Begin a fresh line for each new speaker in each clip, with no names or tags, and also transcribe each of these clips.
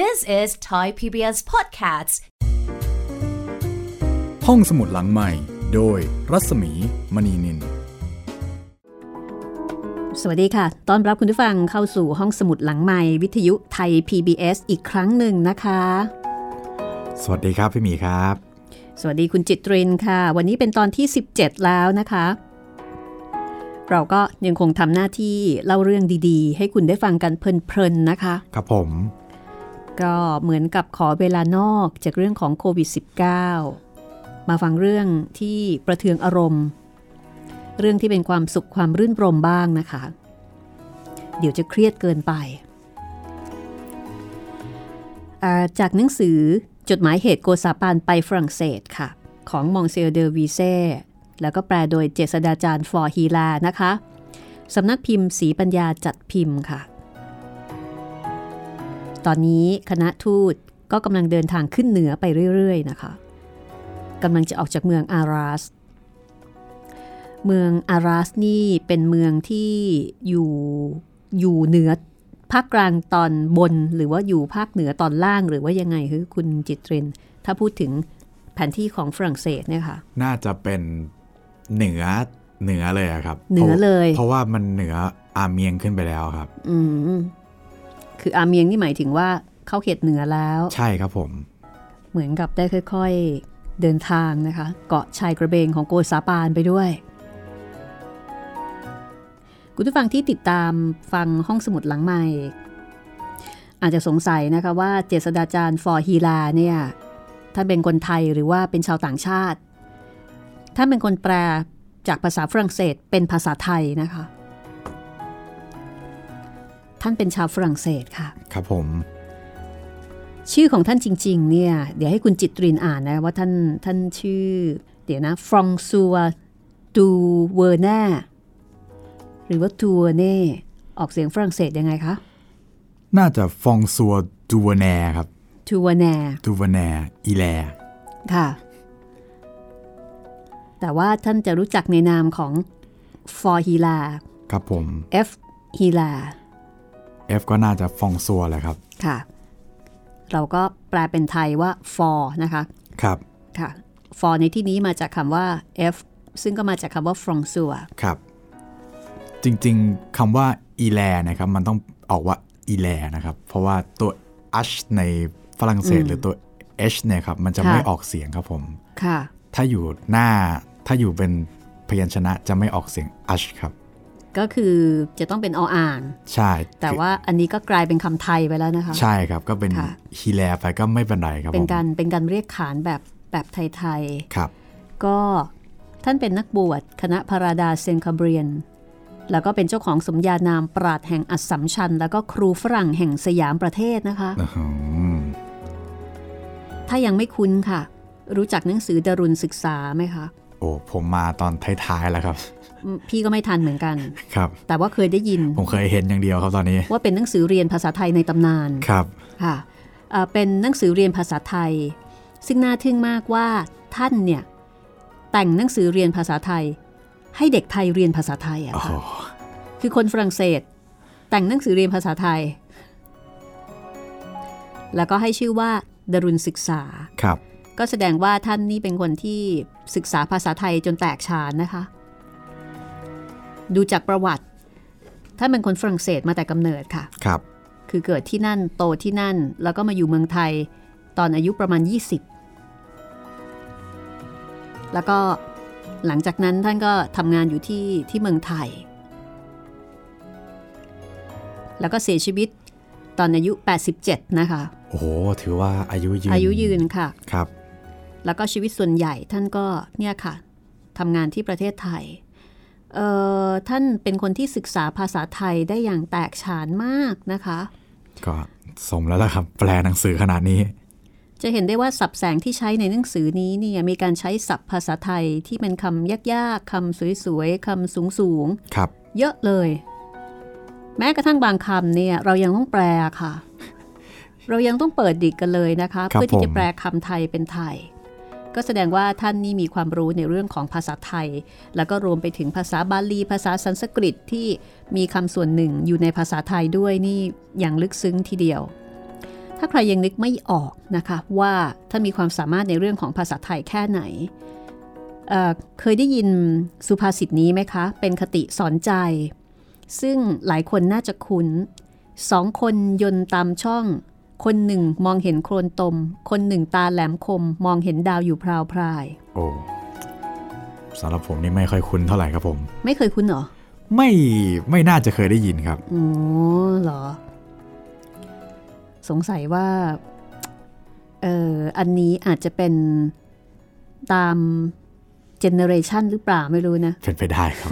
This is Thai PBS Podcasts
ห้องสมุดหลังใหม่ โดยรัศมีมณีนิน
สวัสดีค่ะต้อนรับคุณผู้ฟังเข้าสู่ห้องสมุดหลังใหม่ วิทยุไทย PBS อีกครั้งหนึ่งนะคะ
สวัสดีครับพี่หมีครับ
สวัสดีคุณจิตรินค่ะ วันนี้เป็นตอนที่ 17 แล้วนะคะ เราก็ยังคงทำหน้าที่เล่าเรื่องดีๆ ให้คุณได้ฟังกันเพลินๆนะคะ
ครับผม
ก็เหมือนกับขอเวลานอกจากเรื่องของโควิด -19 มาฟังเรื่องที่ประเทืองอารมณ์ เรื่องที่เป็นความสุขความรื่นรมบ้างนะคะ เดี๋ยวจะเครียดเกินไปจากหนังสือจดหมายเหตุโกซาปานไปฝรั่งเศสค่ะ ของมองเซลเดอวีเซ่แล้วก็แปลโดยเจษดาจารย์ฟอร์ฮีลานะคะ สำนักพิมพ์สีปัญญาจัดพิมพ์ค่ะ ตอนนี้คณะทูตก็กำลังเดินทางขึ้นเหนือไปเรื่อยๆนะคะกำลังจะออกจากเมืองอาราสเมืองอาราสนี่เป็นเมืองที่อยู่อยู่เหนือภาคกลางตอนบนหรือว่าอยู่ภาคเหนือตอนล่างหรือว่ายังไงคือคุณจิตเรนถ้าพูดถึงแผนที่ของฝรั่งเศสเนี่ยค่ะ
น่าจะเป็นเหนือเหนือเลยอะครับ
เหนือเลย
เพราะว่ามันเหนืออาเมียงขึ้นไปแล้วครับ
อืม คืออาเมียงนี่หมายถึงว่าเข้าเขตเหนือแล้ว
ใช่ครับผม
เหมือนกับได้ค่อยๆเดินทางนะคะ เกาะชายกระเบงของโกซาปานไปด้วย คุณผู้ฟังที่ติดตามฟังห้องสมุดหลังใหม่อาจจะสงสัยนะคะว่าเจษฎาจารย์ฟ.ฮีแลร์เนี่ยท่านเป็นคนไทยหรือว่าเป็นชาวต่างชาติท่านเป็นคนแปลจากภาษาฝรั่งเศสเป็นภาษาไทยนะคะ ท่านเป็นชาวฝรั่งเศสค่ะ
ครับผม
ชื่อของท่านจริง ๆ เนี่ย เดี๋ยวให้คุณจิตรินอ่านนะ ว่าท่านท่านชื่อ เดี๋ยวนะฟรองซัว ตูเวอเนต์หรือว่าตูเวเน่ออกเสียงฝรั่งเศสยังไงคะ
น่าจะฟองซัวดูวแนครับ
ทูเวเน่
ดูวแนอีแล
ค่ะ แต่ว่าท่านจะรู้จักในนามของฟอร์ฮีลา
ครับผม
F ฮีลา
F ก็น่าจะฟองซัวแหละครับ
ค่ะ เราก็แปลเป็นไทยว่า for นะคะ
ครับ
ค่ะ for ในที่นี้มาจากคำว่า F ซึ่งก็มาจากคำว่า f r a n c ois
ครับ จริงๆคำว่าอีแลนะครับ มันต้องออกว่าอีแลนะครับ เพราะว่าตัว h ในฝรั่งเศส
อืม
หรือตัว h เนี่ยครับ มันจะ
ค่ะ
ไม่ออกเสียงครับผม
ค่ะ
ถ้าอยู่หน้า ถ้าอยู่เป็นพยัญชนะจะไม่ออกเสียง h ครับ
ก็คือจะต้องเป็นออ่าง
ใช่
แต่
คือ
ว่าอันนี้ก็กลายเป็นคำไทยไปแล้วนะคะ
ใช่ครับก็เป็น
ค่ะ
ฮีแลไปก็ไม่เป็นไรครับ
เป็น
ผม
การเป็นการเรียกขานแบบแบบไทย
ครับ
ๆก็ท่านเป็นนักบวชคณะพาราดาเซนคาเบรียน แล้วก็เป็นเจ้าของสมญานามปราดแห่งอัสสัมชัญ แล้วก็ครูฝรั่งแห่งสยามประเทศนะคะ
อื้อหือ
ถ้ายังไม่คุ้นค่ะ รู้จักหนังสือดารุณศึกษาไหมคะ
โอ้ผมมาตอนท้ายๆแล้วครับ
อืม พี่ก็ไม่ทันเหมือนกัน
ครับ
แต่ว่าเคยได้ยิน
ผมเคยเห็นอย่างเดียวครับตอนนี้
ว่าเป็นหนังสือเรียนภาษาไทยในตำนาน
ครับ
ค่ะเอ่อเป็นหนังสือเรียนภาษาไทย ซึ่งน่าทึ่งมากว่าท่านเนี่ยแต่งหนังสือเรียนภาษาไทย ให้เด็กไทยเรียนภาษาไทยอะ
โอ้โห
ค่ะ คือคนฝรั่งเศส แต่งหนังสือเรียนภาษาไทย แล้วก็ให้ชื่อว่าดารุณศึกษา
ครับ
ก็แสดงว่าท่านนี่เป็นคนที่ศึกษาภาษาไทยจนแตกฉานนะคะ ดูจากประวัติท่านเป็นคนฝรั่งเศสมาแต่กำเนิดค่ะ
ครับ
คือเกิดที่นั่นโตที่นั่น แล้วก็มาอยู่เมืองไทยตอนอายุประมาณ 20 แล้วก็หลังจากนั้นท่านก็ทำงานอยู่ที่ที่เมืองไทย แล้วก็เสียชีวิตตอนอายุ 87 นะคะ
โอ้โห ถือว่าอายุยืน
อายุยืนค่ะ
ครับ
แล้วก็ชีวิตส่วนใหญ่ท่านก็เนี่ยค่ะทำงานที่ประเทศไทยเอ่อ ท่านเป็นคนที่ศึกษาภาษาไทยได้อย่างแตกฉานมากนะคะ
ก็สมแล้วล่ะครับ แปลหนังสือขนาดนี้
จะเห็นได้ว่าสับแสงที่ใช้ในหนังสือนี้เนี่ยมีการใช้ศัพท์ภาษาไทยที่เป็นคำยากๆคำสวยๆคำสูง
ครับ
ๆเยอะเลย แม้กระทั่งบางคำเนี่ยเรายังต้องแปลค่ะ เรายังต้องเปิดดิกกันเลยนะคะ
ครับ
เพื่อที่จะ
ผม
แปลคำไทยเป็นไทย ก็แสดงว่าท่านนี่มีความรู้ในเรื่องของภาษาไทย แล้วก็รวมไปถึงภาษาบาลี ภาษาสันสกฤตที่มีคำส่วนหนึ่งอยู่ในภาษาไทยด้วยนี่อย่างลึกซึ้งทีเดียว ถ้าใครยังนึกไม่ออกนะคะว่าถ้านมีความสามารถในเรื่องของภาษาไทยแค่ไหนเเคยได้ยินสุภาษิตนี้ไหมคะ เป็นคติสอนใจ ซึ่งหลายคนน่าจะคุ้นสองคนยนต์ตามช่อง คนหนึ่งมองเห็นโคลนตม คนหนึ่งตาแหลมคม มองเห็นดาวอยู่พราวพราย
โอ้สำหรับผมนี่ไม่ค่อยคุ้นเท่าไหร่ครับผม
ไม่เคยคุ้นเหรอ
ไม่ไม่น่าจะเคยได้ยินครับ
อ๋อเหรอ สงสัยว่าเอออันนี้อาจจะเป็นตาม generation หรือเปล่าไม่รู้นะ
เป็นไปได้ครับ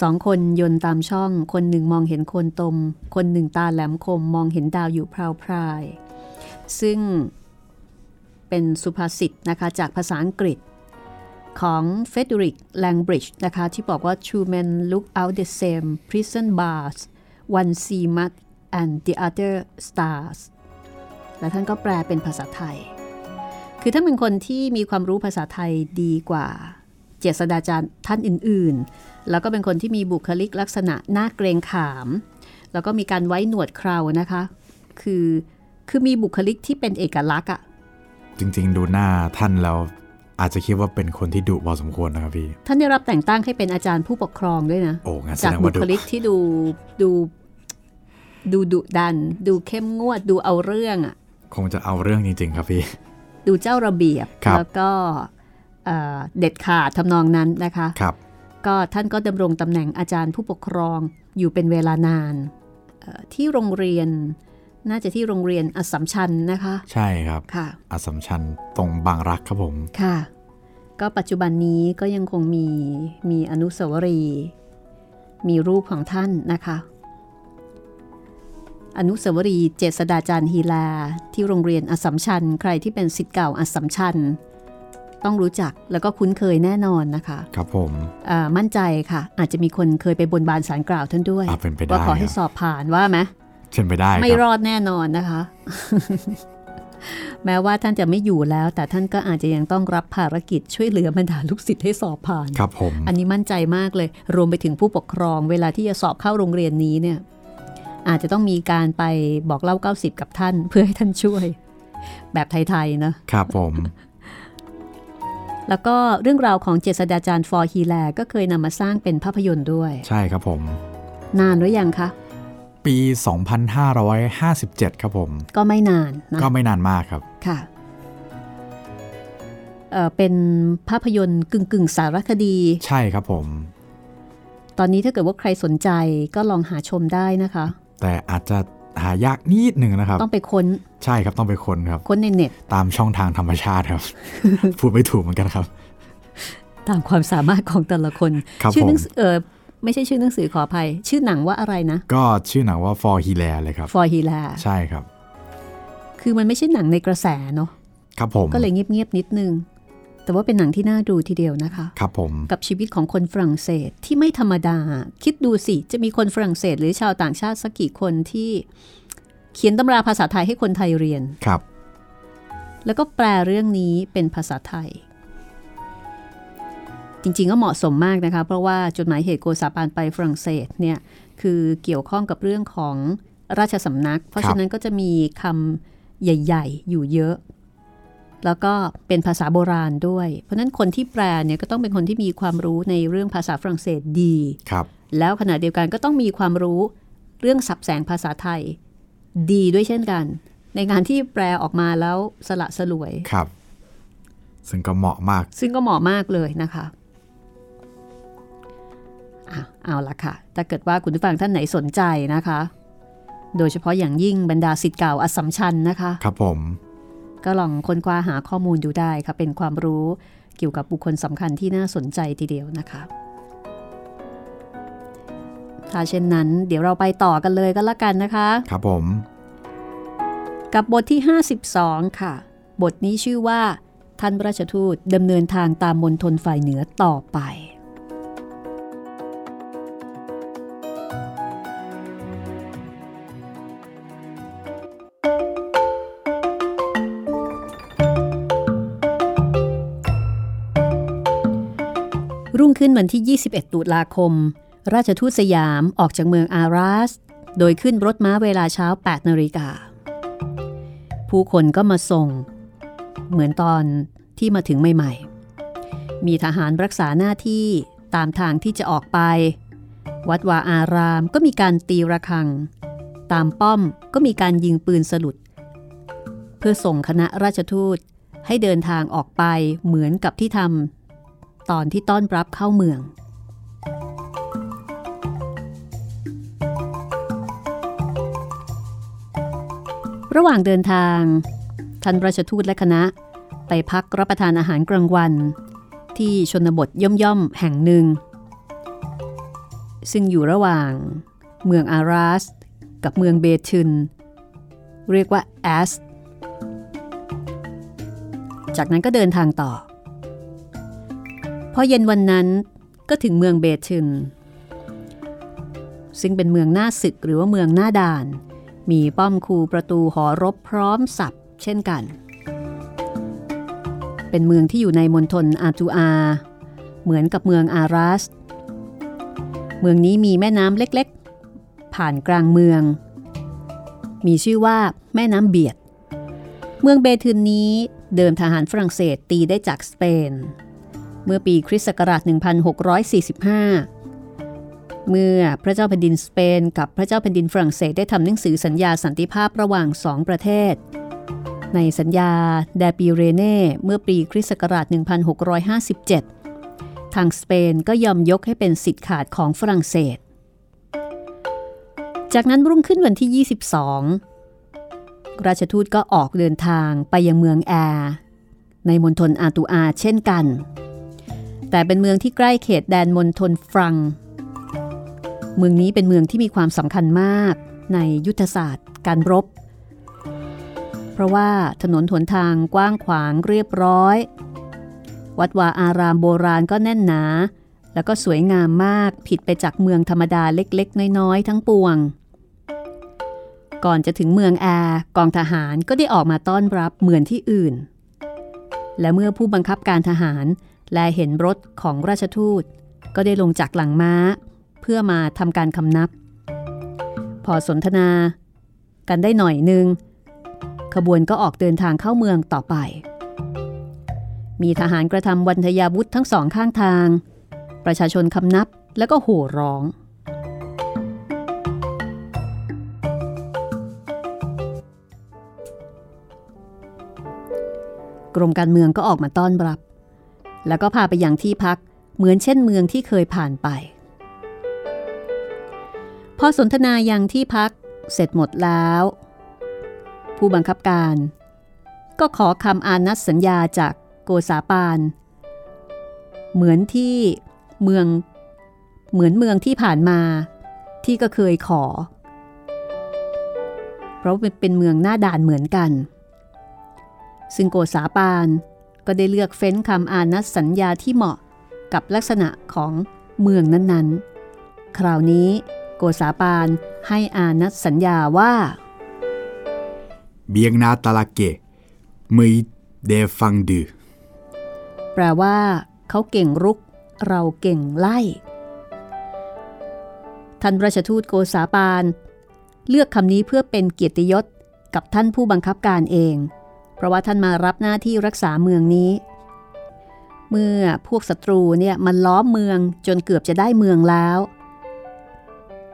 สองคนยนตามช่อง คนหนึ่งมองเห็นโคนตม คนหนึ่งตาแหลมคมมองเห็นดาวอยู่พราวพราย ซึ่งเป็นสุภาษิตนะคะจากภาษาอังกฤษของเฟเดริกแลงบริดจ์นะคะที่บอกว่า two men look out the same prison bars one see mud and the other stars และท่านก็แปลเป็นภาษาไทย คือถ้าเป็นคนที่มีความรู้ภาษาไทยดีกว่า เจษฎาจารย์ท่านอื่นๆ แล้วก็เป็นคนที่มีบุคลิกลักษณะน่าเกรงขาม แล้วก็มีการไว้หนวดเครานะคะ คือคือมีบุคลิกที่เป็นเอกลักษณ์อะ
จริงๆ ดูหน้าท่านแล้วอาจจะคิดว่าเป็นคนที่ดุพอสมควรนะครับพี่
ท่านได้รับแต่งตั้งให้เป็นอาจารย์ผู้ปกครองด้วยนะ
โอ้งั้น
จากบุคลิกที่ดูดูดูดุดัน ดูเข้มงวดดูเอาเรื่องอะ
คงจะเอาเรื่องจริง ๆ ครับพี่
ดูเจ้าระเบียบแล้วก็ เด็ดขาดทำนองนั้นนะคะ
ครับ
ก็ท่านก็ดำรงตำแหน่งอาจารย์ผู้ปกครองอยู่เป็นเวลานานที่โรงเรียนน่าจะที่โรงเรียนอสัมชัญนะคะ
ใช่ครับ
ค่ะ
อสัมชัญตรงบางรักครับผม
ค่ะ ก็ปัจจุบันนี้ก็ยังคงมีมีอนุสาวรีย์มีรูปของท่านนะคะ อนุสาวรีย์เจษดาจารย์ฮีลา ที่โรงเรียนอสัมชัญใครที่เป็นสิทธิ์เก่าอสัมชัญ ต้องรู้จักแล้วก็คุ้นเคยแน่นอนนะคะ
ครับผม
มั่นใจค่ะ อาจจะมีคนเคยไปบนบานสารกล่าวท่านด้วย
ว่า
ขอให้สอบผ่านว่าไหม
เช่นไปได้
ไม่รอดแน่นอนนะคะ แม้ว่าท่านจะไม่อยู่แล้ว แต่ท่านก็อาจจะยังต้องรับภารกิจช่วยเหลือบรรดาลูกศิษย์ให้สอบผ่าน
ครับผม
อันนี้มั่นใจมากเลย รวมไปถึงผู้ปกครอง เวลาที่จะสอบเข้าโรงเรียนนี้เนี่ย อาจจะต้องมีการไปบอกเล่า 90 กับท่าน เพื่อให้ท่านช่วย แบบไทยๆ
นะครับผม
แล้วก็เรื่องราวของเจษฎาจารย์ฟอร์ฮีแลก็เคยนำมาสร้างเป็นภาพยนตร์ด้วย
ใช่ครับผม
นานหรือยังคะ
ปี 2557 ครับผม
ก็ไม่นานนะ
ก็ไม่นานมากครับ
ค่ะเเป็นภาพยนตร์กึ่งกึ่งสารคดี
ใช่ครับผม
ตอนนี้ถ้าเกิดว่าใครสนใจก็ลองหาชมได้นะคะ
แต่อาจจะ หายากนิดหนึ่งนะครับ
ต้องไปค้น
ใช่ครับต้องไปค้นครับ
ค้นในเน็ต
ตามช่องทางธรรมชาติครับ พูดไม่ถูกเหมือนกันครับ
ตามความสามารถของแต่ละคน
ชื่อหนัง
เออไม่ใช่ชื่อหนังสือขออภัย ชื่อหนังว่าอะไรนะ
ก็ชื่อหนังว่า For h e l a เลยครับ
For h e l a
ใช่ครับ
คือมันไม่ใช่หนังในกระแสเนาะ
ครับผม
ก็เลยเงียบๆนิดนึง แต่ว่าเป็นหนังที่น่าดูทีเดียวนะคะ
ครับผม
กับชีวิตของคนฝรั่งเศสที่ไม่ธรรมดา คิดดูสิ จะมีคนฝรั่งเศส หรือชาวต่างชาติสักกี่คนที่เขียนตำราภาษาไทยให้คนไทยเรียน
ครับ
แล้วก็แปลเรื่องนี้เป็นภาษาไทย จริงๆก็เหมาะสมมากนะคะ เพราะว่าจดหมายเหตุโกซาปานไปฝรั่งเศสเนี่ยคือเกี่ยวข้องกับเรื่องของราชสำนัก เพราะฉะนั้นก็จะมีคำใหญ่ ๆ อยู่เยอะ แล้วก็เป็นภาษาโบราณด้วย เพราะนั้นคนที่แปลเนี่ยก็ต้องเป็นคนที่มีความรู้ในเรื่องภาษาฝรั่งเศสดี
ครับ
แล้วขณะเดียวกันก็ต้องมีความรู้เรื่องสับแสงภาษาไทย ดีด้วยเช่นกัน ในงานที่แปลออกมาแล้วสละสลวย
ครับ ซึ่งก็เหมาะมาก
ซึ่งก็เหมาะมากเลยนะคะอะเอาละค่ะ ถ้าเกิดว่าคุณผู้ฟังท่านไหนสนใจนะคะ โดยเฉพาะอย่างยิ่งบรรดาสิทธิ์เก่าอสัมชัญนะคะ
ครับผม
ก็ลองค้นคว้าหาข้อมูลดูได้ค่ะเป็นความรู้เกี่ยวกับบุคคลสำคัญที่น่าสนใจทีเดียวนะคะถ้าเช่นนั้นเดี๋ยวเราไปต่อกันเลยก็แล้วกันนะคะ
ครับผม
กับบทที่ 52 ค่ะ บทนี้ชื่อว่า ท่านราชทูตดำเนินทางตามมณฑลฝ่ายเหนือต่อไป รุ่งขึ้นวันที่ 21 ตุลาคม ราชทูตสยามออกจากเมืองอาราสโดยขึ้นรถม้าเวลาเช้า 8นาฬิกา ผู้คนก็มาส่ง เหมือนตอนที่มาถึงใหม่ๆ มีทหารรักษาหน้าที่ตามทางที่จะออกไป วัดวาอารามก็มีการตีระฆัง ตามป้อมก็มีการยิงปืนสลุด เพื่อส่งคณะราชทูตให้เดินทางออกไปเหมือนกับที่ทำ ตอนที่ต้อนรับเข้าเมือง ระหว่างเดินทาง ท่านราชทูตและคณะ ไปพักรับประทานอาหารกลางวัน ที่ชนบทย่อมๆ แห่งหนึ่ง ซึ่งอยู่ระหว่าง เมืองอาราสกับเมืองเบทึน เรียกว่าแอสจากนั้นก็เดินทางต่อ อเย็นวันนั้นก็ถึงเมืองเบทึนซึ่งเป็นเมืองหน้าศึกหรือว่าเมืองหน้าด่าน มีป้อมคูประตูหอรบพร้อมสับเช่นกัน เป็นเมืองที่อยู่ในมณฑลอาตูอา เหมือนกับเมืองอารัส เมืองนี้มีแม่น้ำเล็กๆ ผ่านกลางเมือง มีชื่อว่าแม่น้ำเบียด เมืองเบทึนนี้เดิมทหารฝรั่งเศสตีได้จากสเปน เมื่อปีคริสต์ศักราช 1645 เมื่อพระเจ้าแผ่นดินสเปนกับพระเจ้าแผ่นดินฝรั่งเศสได้ทำหนังสือสัญญาสันติภาพระหว่างสองประเทศ ในสัญญาแดปีเรเน่เมื่อปีคริสต์ศักราช 1657 ทางสเปนก็ยอมยกให้เป็นสิทธิ์ขาดของฝรั่งเศส จากนั้นรุ่งขึ้นวันที่ 22 ราชทูตก็ออกเดินทางไปยังเมืองแอร์ในมณฑลอาตูอาเช่นกัน แต่เป็นเมืองที่ใกล้เขตแดนมณฑลฟรัง เมืองนี้เป็นเมืองที่มีความสำคัญมากในยุทธศาสตร์ การรบ เพราะว่าถนนหนทางกว้างขวางเรียบร้อย วัดวาอารามโบราณก็แน่นหนา แล้วก็สวยงามมากผิดไปจากเมืองธรรมดาเล็กๆ น้อยๆ ทั้งปวง ก่อนจะถึงเมืองแอร์กองทหารก็ได้ออกมาต้อนรับเหมือนที่อื่น และเมื่อผู้บังคับการทหาร และเห็นรถของราชทูต ก็ได้ลงจากหลังม้า เพื่อมาทำการคำนับ พอสนทนากันได้หน่อยหนึ่งขบวนก็ออกเดินทางเข้าเมืองต่อไป มีทหารกระทำวันทยาวุธทั้งสองข้างทาง ประชาชนคำนับแล้วก็โห่ร้องกรมการเมืองก็ออกมาต้อนรับ แล้วก็พาไปยังที่พักเหมือนเช่นเมืองที่เคยผ่านไป พอสนทนายังที่พักเสร็จหมดแล้ว ผู้บังคับการ ก็ขอคำอานัดสัญญาจากโกษาปาน เหมือนที่เมืองเหมือนเมืองที่ผ่านมาที่ก็เคยขอ เพราะเป็นเมืองหน้าด่านเหมือนกัน ซึ่งโกษาปาน ก็ได้เลือกเฟ้นคำอานัดสัญญาที่เหมาะกับลักษณะของเมืองนั้นๆ คราวนี้โกษาปานให้อานัดสัญญาว่า
เบียงนาตาลาเกมือเดฟังดื
แปลว่า เขาเก่งรุก เราเก่งไล่ท่านราชทูตโกษาปาน เลือกคำนี้เพื่อเป็นเกียรติยศกับท่านผู้บังคับการเอง เพราะว่าท่านมารับหน้าที่รักษาเมืองนี้ เมื่อพวกศัตรูเนี่ยมันล้อมเมืองจนเกือบจะได้เมืองแล้ว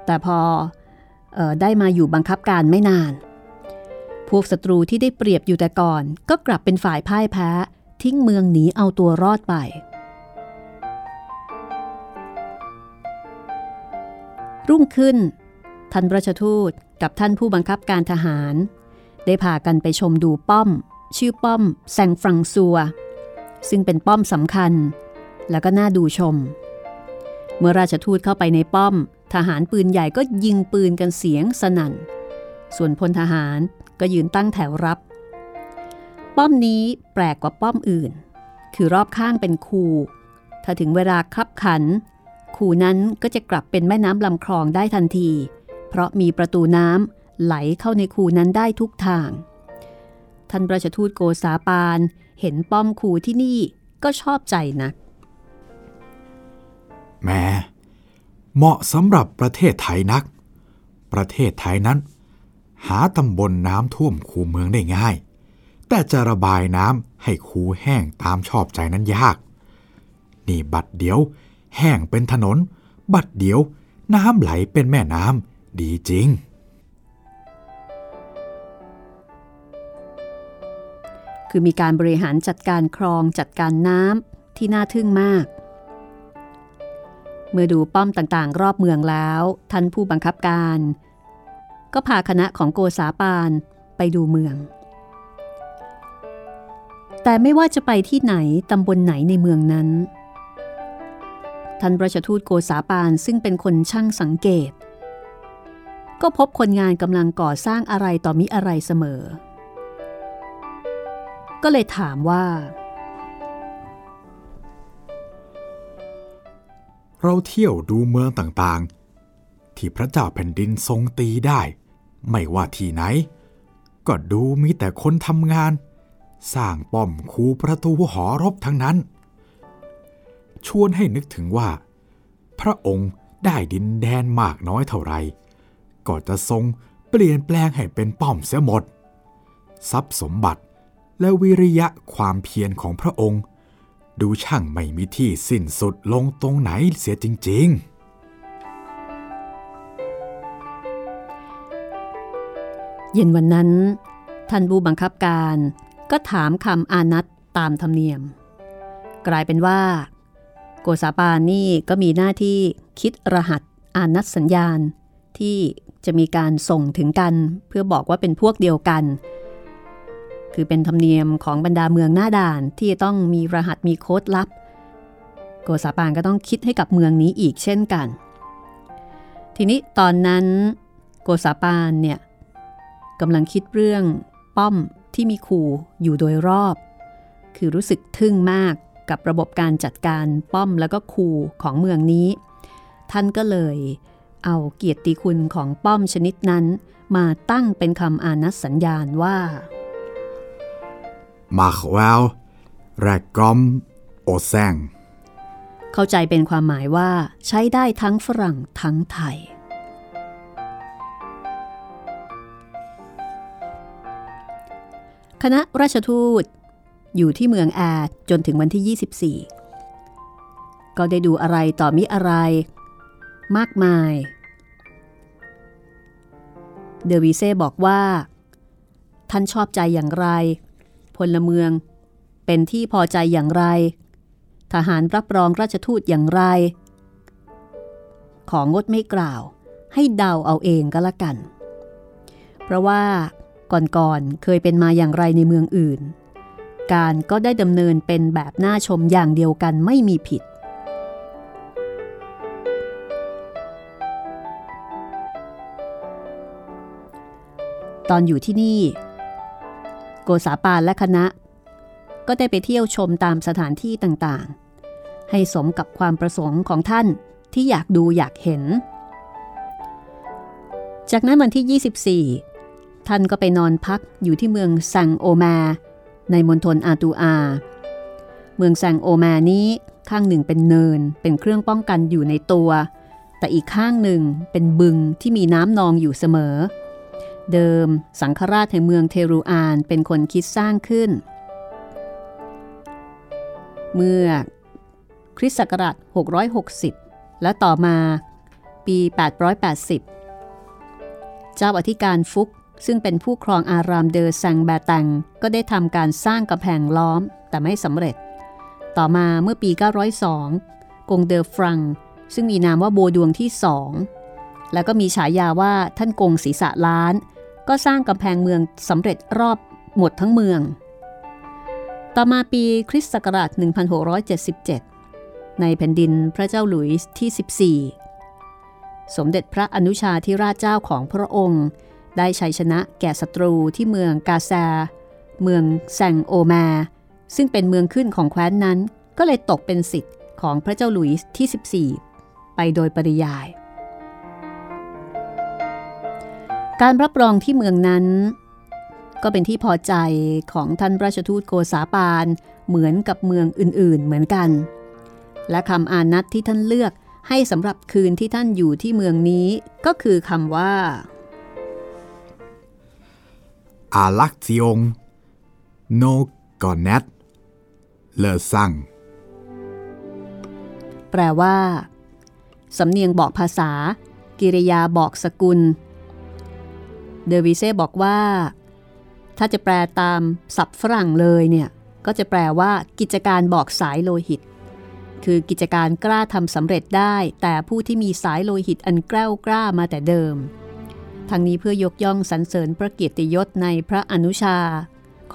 แต่พอออได้มาอยู่บังคับการไม่นาน พวกศัตรูที่ได้เปรียบอยู่แต่ก่อน ก็กลับเป็นฝ่ายพ่ายแพ้ ทิ้งเมืองหนีเอาตัวรอดไปรุ่งขึ้น ท่านราชทูตกับท่านผู้บังคับการทหาร ได้พากันไปชมดูป้อม ชื่อป้อมแซงฟรังซัว ซึ่งเป็นป้อมสำคัญ แล้วก็น่าดูชม เมื่อราชทูตเข้าไปในป้อม ทหารปืนใหญ่ก็ยิงปืนกันเสียงสนั่น ส่วนพลทหารก็ยืนตั้งแถวรับ ป้อมนี้แปลกกว่าป้อมอื่น คือรอบข้างเป็นคูถ้าถึงเวลาคับขัน คูนั้นก็จะกลับเป็นแม่น้ำลำคลองได้ทันที เพราะมีประตูน้ำไหลเข้าในคูนั้นได้ทุกทาง ท่านราชทูตโกษาปาน เห็นป้อมคูที่นี่ก็ชอบใจนัก
แม่เหมาะสำหรับประเทศไทยนักปประเทศไทยนั้น หาตำบลน้ำท่วมคูเมืองได้ง่าย แต่จะระบายน้ำให้คูแห้งตามชอบใจนั้นยาก นี่บัดเดียว แห้งเป็นถนน บัดเดียว น้ำไหลเป็นแม่น้ำดีจริง
คือมีการบริหารจัดการคลองจัดการน้ำที่น่าทึ่งมาก เมื่อดูป้อมต่างๆ รอบเมืองแล้ว ท่านผู้บังคับการ ก็พาคณะของโกษาปานไปดูเมือง แต่ไม่ว่าจะไปที่ไหนตำบลไหนในเมืองนั้น ท่านประชทูตโกษาปานซึ่งเป็นคนช่างสังเกต ก็พบคนงานกำลังก่อสร้างอะไรต่อมิอะไรเสมอ ก็เลยถามว่า
เราเที่ยวดูเมืองต่างๆ ที่พระเจ้าแผ่นดินทรงตีได้ ไม่ว่าที่ไหน ก็ดูมีแต่คนทำงาน สร้างป้อมคูประตูหอรบทั้งนั้น ชวนให้นึกถึงว่า พระองค์ได้ดินแดนมากน้อยเท่าไร ก็จะทรงเปลี่ยนแปลงให้เป็นป้อมเสียหมด ทรัพย์สมบัติ และวิริยะความเพียรของพระองค์ ดูช่างไม่มีที่สิ้นสุดลงตรงไหนเสียจริง
เย็นวันนั้น ท่านผู้บังคับการก็ถามคำอานัตตามธรรมเนียม กลายเป็นว่า โกษาปานี่ก็มีหน้าที่คิดรหัสอานัตสัญญาณ ที่จะมีการส่งถึงกันเพื่อบอกว่าเป็นพวกเดียวกัน คือเป็นธรรมเนียมของบรรดาเมืองหน้าด่านที่ต้องมีรหัสมีโค้ดลับ โกษาปานก็ต้องคิดให้กับเมืองนี้อีกเช่นกัน ทีนี้ตอนนั้นโกษาปานเนี่ยกำลังคิดเรื่องป้อมที่มีคูอยู่โดยรอบ คือรู้สึกทึ่งมากกับระบบการจัดการป้อมแล้วก็คูของเมืองนี้ ท่านก็เลยเอาเกียรติคุณของป้อมชนิดนั้น มาตั้งเป็นคำอานัตสัญญาณว่า
มาขวลแรกกอมโอแซง
เข้าใจเป็นความหมายว่าใช้ได้ทั้งฝรั่งทั้งไทย คณะราชทูต อยู่ที่เมืองแอดจนถึงวันที่ 24 ก็ได้ดูอะไรต่อมิอะไร มากมาย เดวีเซ่บอกว่า ท่านชอบใจอย่างไร พลเมือง เป็นที่พอใจอย่างไร ทหารรับรองราชทูตอย่างไร ของงดไม่กล่าว ให้เดาเอาเองก็แล้วกัน เพราะว่าก่อนๆเคยเป็นมาอย่างไรในเมืองอื่น การก็ได้ดำเนินเป็นแบบน่าชมอย่างเดียวกันไม่มีผิดตอนอยู่ที่นี่ โกษาปานและคณะ ก็ได้ไปเที่ยวชมตามสถานที่ต่างๆ ให้สมกับความประสงค์ของท่านที่อยากดูอยากเห็น จากนั้นวันที่ 24 ท่านก็ไปนอนพักอยู่ที่เมืองซังโอมา ในมณฑลอาตูอา เมืองซังโอมานี้ข้างหนึ่งเป็นเนินเป็นเครื่องป้องกันอยู่ในตัว แต่อีกข้างหนึ่งเป็นบึงที่มีน้ำนองอยู่เสมอเเดิม สังฆราชแห่งเมืองเทรูอานเป็นคนคิดสร้างขึ้น เมื่อคริสต์ศักราช 660 และต่อมาปี 880 เจ้าอธิการฟุกซึ่งเป็นผู้ครองอารามเดอแซงแบตังก็ได้ทำการสร้างกำแพงล้อมแต่ไม่สำเร็จ ต่อมาเมื่อปี 902 กงเดอฟรัง ซึ่งมีนามว่าโบดวงที่สอง แล้วก็มีฉายาว่าท่านกงศีรษะล้าน ก็สร้างกำแพงเมืองสำเร็จรอบหมดทั้งเมือง ต่อมาปีคริสต์ศักราช 1677 ในแผ่นดินพระเจ้าหลุยส์ที่ 14 สมเด็จพระอนุชาธิราชเจ้าของพระองค์ ได้ชัยชนะแก่ศัตรูที่เมืองกาซา เมืองแซงโอมา ซึ่งเป็นเมืองขึ้นของแคว้นนั้น ก็เลยตกเป็นสิทธิ์ของพระเจ้าหลุยส์ที่ 14 ไปโดยปริยาย การรับรองที่เมืองนั้น ก็เป็นที่พอใจของท่านราชทูตโกษาปานเหมือนกับเมืองอื่นๆ เหมือนกัน และคำอานัตที่ท่านเลือกให้สำหรับคืนที่ท่านอยู่ที่เมืองนี้ก็คือคำว่า
อาลักซิองโนกอนเนตเลอซัง
แปลว่า สำเนียงบอกภาษา กิริยาบอกสกุล เดอวิเซ่บอกว่า ถ้าจะแปลตามศัพท์ฝรั่งเลยเนี่ย ก็จะแปลว่ากิจการบอกสายโลหิต คือกิจการกล้าทำสำเร็จได้ แต่ผู้ที่มีสายโลหิตอันแกล้วกล้ามาแต่เดิม ทั้งนี้เพื่อยกย่องสรรเสริญพระเกียรติยศในพระอนุชา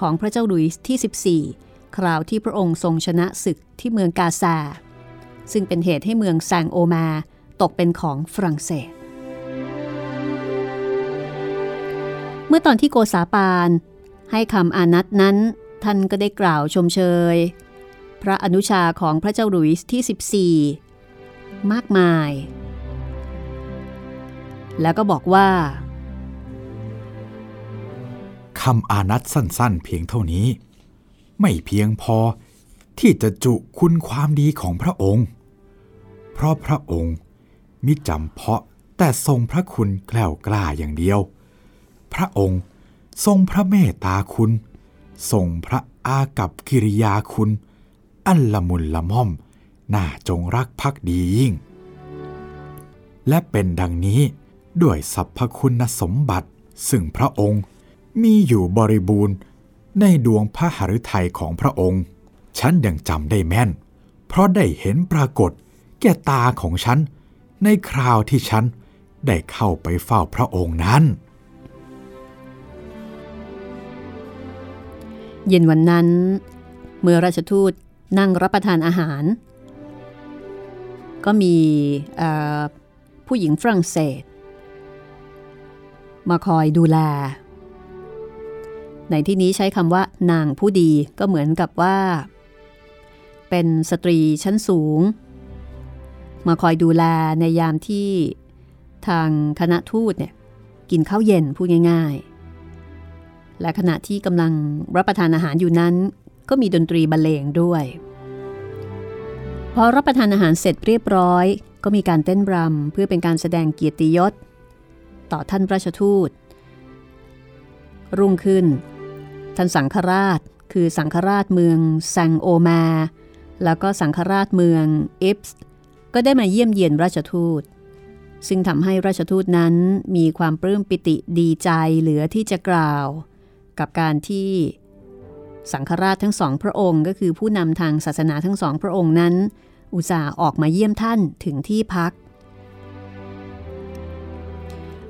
ของพระเจ้าหลุยส์ที่ 14 คราวที่พระองค์ทรงชนะศึกที่เมืองกาซาซึ่งเป็นเหตุให้เมืองแซงโอมาตกเป็นของฝรั่งเศส เมื่อตอนที่โกษาปานให้คำอานัตนั้น ท่านก็ได้กล่าวชมเชย พระอนุชาของพระเจ้าหลุยส์ที่ 14 มากมาย แล้วก็บอกว่า
คำอานัตสั้นๆ เพียงเท่านี้ ไม่เพียงพอที่จะจุคุณความดีของพระองค์ เพราะพระองค์มิจำเพาะแต่ทรงพระคุณแกล้วกล้าอย่างเดียว พระองค์ทรงพระเมตตาคุณทรงพระอากับกิริยาคุณ อันละมุนละม่อม น่าจงรักภักดียิ่ง และเป็นดังนี้ด้วยสรรพคุณสมบัติ ซึ่งพระองค์มีอยู่บริบูรณ์ในดวงพระหฤทัยของพระองค์ ฉันยังจำได้แม่น เพราะได้เห็นปรากฏแก่ตาของฉัน ในคราวที่ฉันได้เข้าไปเฝ้าพระองค์นั้น
เย็นวันนั้น เมื่อราชทูตนั่งรับประทานอาหาร ก็มีผู้หญิงฝรั่งเศส มาคอยดูแล ในที่นี้ใช้คำว่านางผู้ดีก็เหมือนกับว่า เป็นสตรีชั้นสูง มาคอยดูแลในยามที่ทางคณะทูตเนี่ยกินข้าวเย็นพูดง่าย ๆ และขณะที่กำลังรับประทานอาหารอยู่นั้น ก็มีดนตรีบรรเลงด้วย พอรับประทานอาหารเสร็จเรียบร้อย ก็มีการเต้นรำเพื่อเป็นการแสดงเกียรติยศ ต่อท่านราชทูต รุ่งขึ้น ท่านสังฆราชคือสังฆราชเมืองแซงโอมา แล้วก็สังฆราชเมืองอิปส์ก็ได้มาเยี่ยมเยียนราชทูต ซึ่งทำให้ราชทูตนั้นมีความปลื้มปิติดีใจเหลือที่จะกล่าว กับการที่สังฆราชทั้งสองพระองค์ ก็คือผู้นำทางศาสนาทั้งสองพระองค์นั้น อุตส่าห์ออกมาเยี่ยมท่านถึงที่พัก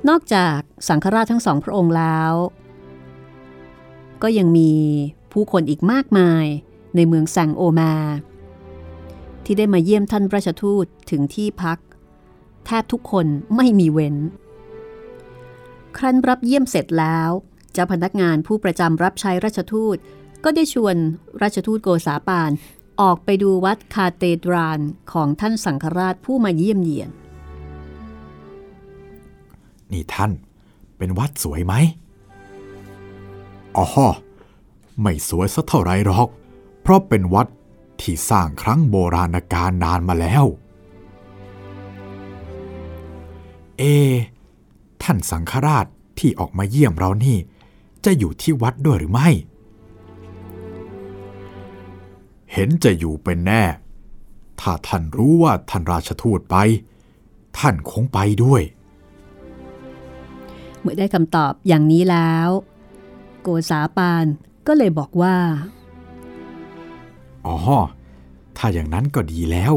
นอกจากสังฆราชทั้งสองพระองค์แล้ว ก็ยังมีผู้คนอีกมากมายในเมืองแซงโอมา ที่ได้มาเยี่ยมท่านราชทูตถึงที่พัก แทบทุกคนไม่มีเว้น ครั้นรับเยี่ยมเสร็จแล้ว เจ้าพนักงานผู้ประจำรับใช้ราชทูต ก็ได้ชวนราชทูตโกษาปานออกไปดูวัดคาเตดรานของท่านสังฆราชผู้มาเยี่ยมเยียน
นี่ท่านเป็นวัดสวยไหมอ๋อไม่สวยสักเท่าไรหรอก เพราะเป็นวัดที่สร้างครั้งโบราณกาลนานมาแล้ว เอ ท่านสังฆราชที่ออกมาเยี่ยมเรานี่ จะอยู่ที่วัดด้วยหรือไม่ เห็นจะอยู่เป็นแน่ ถ้าท่านรู้ว่าท่านราชทูตไป ท่านคงไปด้วย
เมื่อได้คำตอบอย่างนี้แล้ว โกษาปานก็เลยบอกว่า
อ๋อ ถ้าอย่างนั้นก็ดีแล้ว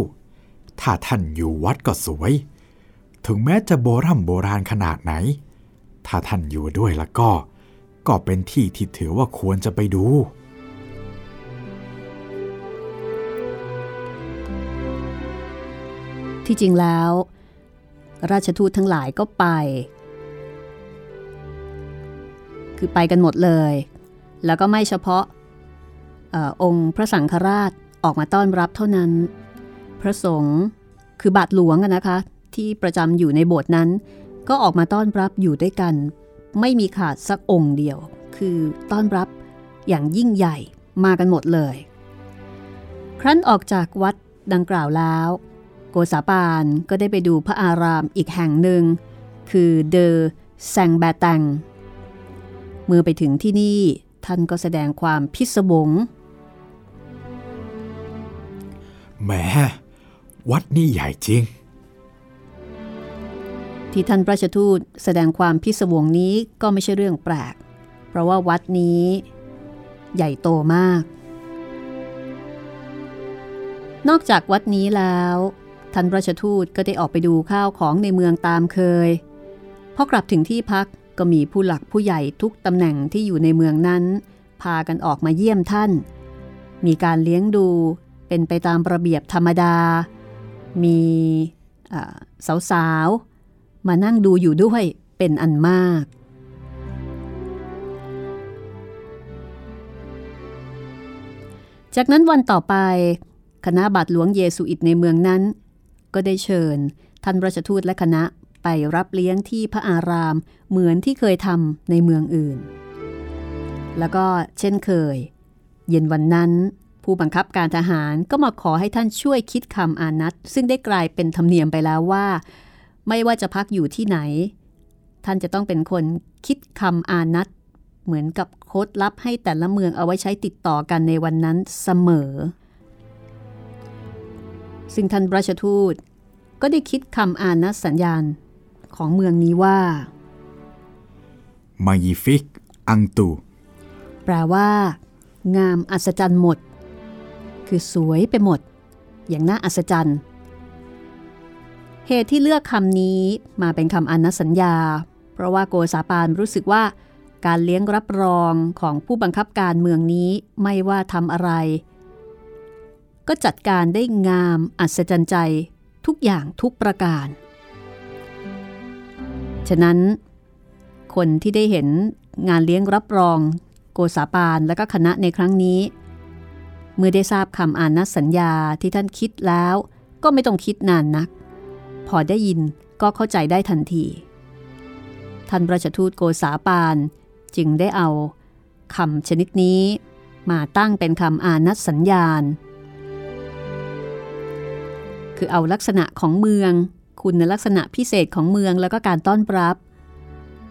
ถ้าท่านอยู่วัดก็สวย ถึงแม้จะโบรำโบราณขนาดไหน ถ้าท่านอยู่ด้วยแล้วก็ ก็เป็นที่ที่ถือว่าควรจะไปดู
ที่จริงแล้ว ราชทูตทั้งหลายก็ไป คือไปกันหมดเลย แล้วก็ไม่เฉพาะอองค์พระสังฆราชออกมาต้อนรับเท่านั้น พระสงฆ์คือบาทหลวงนะคะ ที่ประจำอยู่ในโบสถ์นั้น ก็ออกมาต้อนรับอยู่ด้วยกัน ไม่มีขาดสักองค์เดียว คือต้อนรับอย่างยิ่งใหญ่มากันหมดเลย ครั้นออกจากวัดดังกล่าวแล้ว โกษาปานก็ได้ไปดูพระอารามอีกแห่งหนึ่ง คือเดอแซงแบตัง เมื่อไปถึงที่นี่ท่านก็แสดงความพิศวง
แหมวัดนี่ใหญ่จริง
ที่ท่านราชทูตแสดงความพิศวงนี้ก็ไม่ใช่เรื่องแปลก เพราะว่าวัดนี้ ใหญ่โตมาก นอกจากวัดนี้แล้วท่านราชทูตก็ได้ออกไปดูข้าวของในเมืองตามเคย พอกลับถึงที่พักก็มีผู้หลักผู้ใหญ่ทุกตำแหน่งที่อยู่ในเมืองนั้น พากันออกมาเยี่ยมท่าน มีการเลี้ยงดูเป็นไปตามระเบียบธรรมดา มีสาวๆ มานั่งดูอยู่ด้วยเป็นอันมาก จากนั้นวันต่อไปคณะบาทหลวงเยสุอิตในเมืองนั้น ก็ได้เชิญท่านราชทูตและคณะไปรับเลี้ยงที่พระอารามเหมือนที่เคยทำในเมืองอื่น แล้วก็เช่นเคย เย็นวันนั้น ผู้บังคับการทหารก็มาขอให้ท่านช่วยคิดคำอานัตซึ่งได้กลายเป็นธรรมเนียมไปแล้วว่า ไม่ว่าจะพักอยู่ที่ไหน ท่านจะต้องเป็นคนคิดคำอานัตเหมือนกับโค้ดลับให้แต่ละเมืองเอาไว้ใช้ติดต่อกันในวันนั้นเสมอ ซึ่งท่านราชทูตก็ได้คิดคำอานัตสัญญาณของเมืองนี้ว่า
Magnifique อังตู
แปลว่า งามอัศจรรย์หมด คือสวยไปหมด อย่างน่าอัศจรรย์ เหตุที่เลือกคำนี้มาเป็นคำอนัสัญญา เพราะว่าโกษาปานรู้สึกว่า การเลี้ยงรับรองของผู้บังคับการเมืองนี้ไม่ว่าทำอะไร ก็จัดการได้งามอัศจรรย์ใจทุกอย่างทุกประการ ฉะนั้น คนที่ได้เห็นงานเลี้ยงรับรองโกษาปานและก็คณะในครั้งนี้ เมื่อได้ทราบคำอานัสัญญาที่ท่านคิดแล้ว ก็ไม่ต้องคิดนานนัก พอได้ยินก็เข้าใจได้ทันที ท่านราชทูตโกษาปานจึงได้เอาคำชนิดนี้ มาตั้งเป็นคำอานัสสัญญาณ คือเอาลักษณะของเมือง คุณลักษณะพิเศษของเมืองแล้วก็การต้อนรับ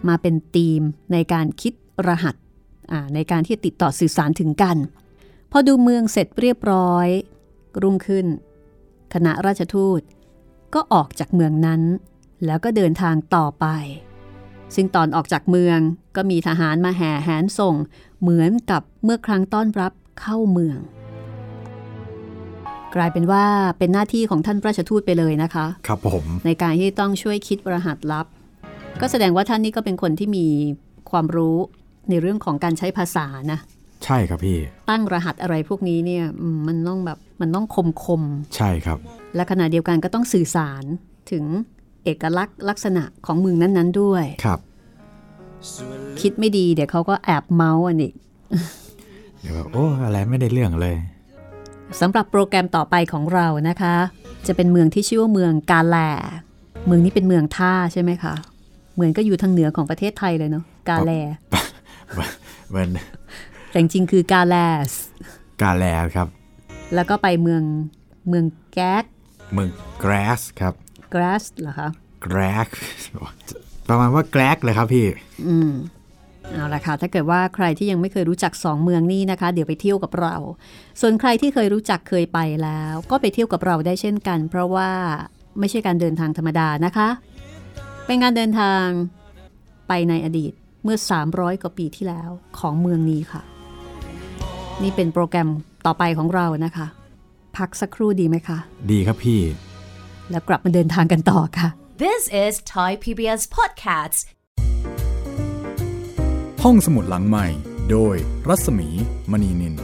มาเป็นธีมในการคิดรหัสในการที่ติดต่อสื่อสารถึงกัน พอดูเมืองเสร็จเรียบร้อย รุ่งขึ้น คณะราชทูต ก็ออกจากเมืองนั้น แล้วก็เดินทางต่อไป ซึ่งตอนออกจากเมืองก็มีทหารมาแห่แหนส่ง เหมือนกับเมื่อครั้งต้อนรับเข้าเมือง กลายเป็นว่าเป็นหน้าที่ของท่านราชทูตไปเลยนะคะ
ครับผม
ในการที่ต้องช่วยคิดรหัสลับ ก็แสดงว่าท่านนี่ก็เป็นคนที่มีความรู้ในเรื่องของการใช้ภาษานะ
ใช่ครับพี่
ตั้งรหัสอะไรพวกนี้เนี่ยมันต้องแบบมันต้องคมคม
ใช่ครับ
และขณะเดียวกันก็ต้องสื่อสารถึงเอกลักษณ์ลักษณะของเมืองนั้น ๆ ด้วย
ครับ
คิดไม่ดีเดี๋ยวเขาก็แอบเมาส์อันอีก
เดี๋ยวแบบโอ้อะไรไม่ได้เรื่องเลย
สำหรับโปรแกรมต่อไปของเรานะคะ จะเป็นเมืองที่ชื่อว่าเมืองกาแล เมืองนี้เป็นเมืองท่าใช่ไหมคะ เหมือนก็อยู่ทางเหนือของประเทศไทยเลยเนาะกาแล
เหมือน
แต่จริงๆคือกาแลส
กาแลครับ
แล้วก็ไปเมืองเมืองแก๊ก
เมืองแกรสครับ
กราสเหรอคะ
แกรกประมาณว่าแกรกเลยครับพี่
อืมเอาละค่ะถ้าเกิดว่าใครที่ยังไม่เคยรู้จักสองเมืองนี้นะคะ เดี๋ยวไปเที่ยวกับเรา ส่วนใครที่เคยรู้จักเคยไปแล้ว ก็ไปเที่ยวกับเราได้เช่นกัน เพราะว่าไม่ใช่การเดินทางธรรมดานะคะ เป็นการเดินทางไปในอดีตเมื่อ 300 กว่าปีที่แล้วของเมืองนี้ค่ะ นี่เป็นโปรแกรมต่อไปของเรานะคะ พักสักครู่ดีไหมคะ
ดีครับพี่
แล้วกลับมาเดินทางกันต่อค่ะ
This is Thai PBS Podcasts.
ห้องสมุดหลังใหม่ โดยรัศมีมณีนิน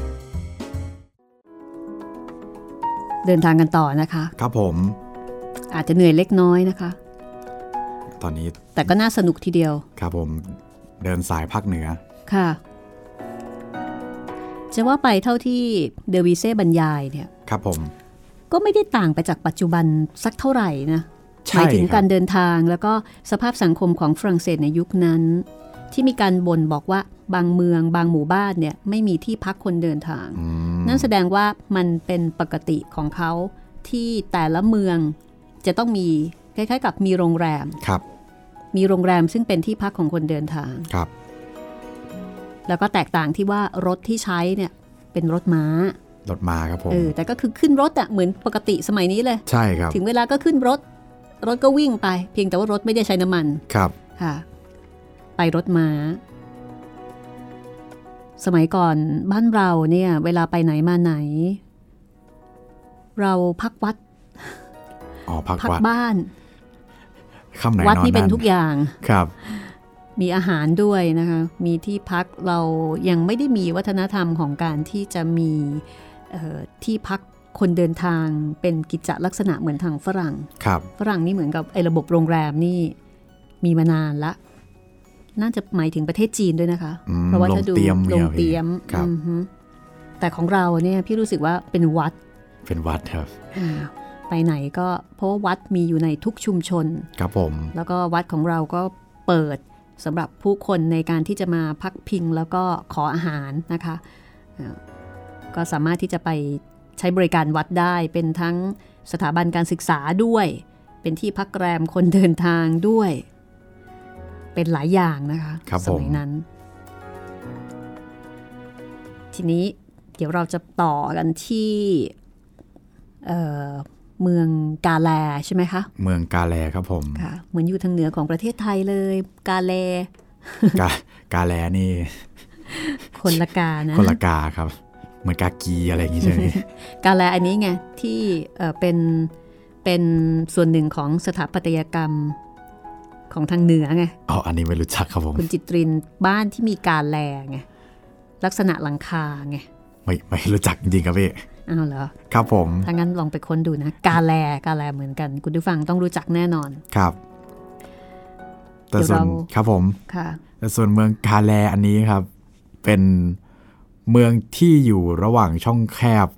เดินทางกันต่อนะคะ
ครับผม
อาจจะเหนื่อยเล็กน้อยนะคะ
ตอนนี้
แต่ก็น่าสนุกทีเดียว
ครับผมเดินสายภาคเหนือ
ค่ะ จะว่าไปเท่าที่เดวิเซ่บรรยายเนี่ย
ครับผม
ก็ไม่ได้ต่างไปจากปัจจุบันสักเท่าไหร่นะห
ใช่
มายถึง
ค
กา
รับ
รเดินทางแล้วก็สภาพสังคมของฝรั่งเศสในยุคนั้น ที่มีการบ่นบอกว่าบางเมืองบางหมู่บ้านเนี่ยไม่มีที่พักคนเดินทาง
อืม
นั่นแสดงว่ามันเป็นปกติของเขาที่แต่ละเมืองจะต้องมีคล้ายๆ กับมีโรงแรม
ครับ
มีโรงแรมซึ่งเป็นที่พักของคนเดินทาง
ครับ
แล้วก็แตกต่างที่ว่ารถที่ใช้เนี่ยเป็นรถม้า
รถมาครับผม
เออแต่ก็คือขึ้นรถอะเหมือนปกติสมัยนี้เลย
ใช่ครับ
ถึงเวลาก็ขึ้นรถ รถก็วิ่งไป เพียงแต่ว่ารถไม่ได้ใช้น้ำมัน
ครับ
ค่ะ ไปรถม้า สมัยก่อนบ้านเราเนี่ย เวลาไปไหนมาไหน เราพักวัด
อ๋อพัก
พัก
วัด
บ้าน
ค่ำไหน
วัด
นอน
นี่เป็น
นั่น
ทุกอย่าง
ครับ
มีอาหารด้วยนะคะ มีที่พักเรายังไม่ได้มีวัฒนธรรมของการที่จะมีเอ่อ ที่พักคนเดินทางเป็นกิจจลักษณะเหมือนทางฝรั่ง
ครับ
ฝรั่งนี่เหมือนกับไอ้ระบบโรงแรมนี่มีมานานละ น่าจะหมายถึงประเทศจีนด้วยนะคะ
อืม
เพราะว่าถ้าดู
โรงเตรียม
โรงเตรียม
ครับ
อือฮึแต่ของเราเนี่ยพี่รู้สึกว่าเป็นวัด
เป็นวัดครับ
อ่าไปไหนก็เพราะว่าวัดมีอยู่ในทุกชุมชน
ครับผม
แล้วก็วัดของเราก็เปิดสำหรับผู้คนในการที่จะมาพักพิงแล้วก็ขออาหารนะคะอ่า ก็สามารถที่จะไปใช้บริการวัดได้เป็นทั้งสถาบันการศึกษาด้วย เป็นที่พักแรมคนเดินทางด้วย เป็นหลายอย่างนะคะ
ครับ
ส
ผม
มัยนั้น ทีนี้เดี๋ยวเราจะต่อกันที่เอ่อเมืองกาแลใช่ไหมคะ
เมืองกาแลครับผม
ค่ะเหมือนอยู่ทางเหนือของประเทศไทยเลย กาเล
กากาแลนี่
คนละกานะ
คนละกาครับ เหมือนกากีอะไรอย่างงี้ใช่ไหม
กาแลอันนี้ไงที่เอ่อเป็นเป็นส่วนหนึ่งของสถาปัตยกรรมของทางเหนือไง
อ๋ออันนี้ไม่รู้จักครับผม
คุณจิตรินบ้านที่มีกาแลไงลักษณะหลังคาไง
ไม่ไม่รู้จักจริงๆครับพี่
อ้าวเหรอ
ครับผม
ถ้างั้นลองไปค้นดูนะ กาแลกาแลเหมือนกัน คุณผู้ฟังต้องรู้จักแน่นอน
ครับแต่
เดี๋ยว
ส่วน
เรา
ครับผม
ค่ะ
แต่ส่วนเมืองกาแลอันนี้ครับ เป็น เมืองที่อยู่ระหว่างช่องแคบ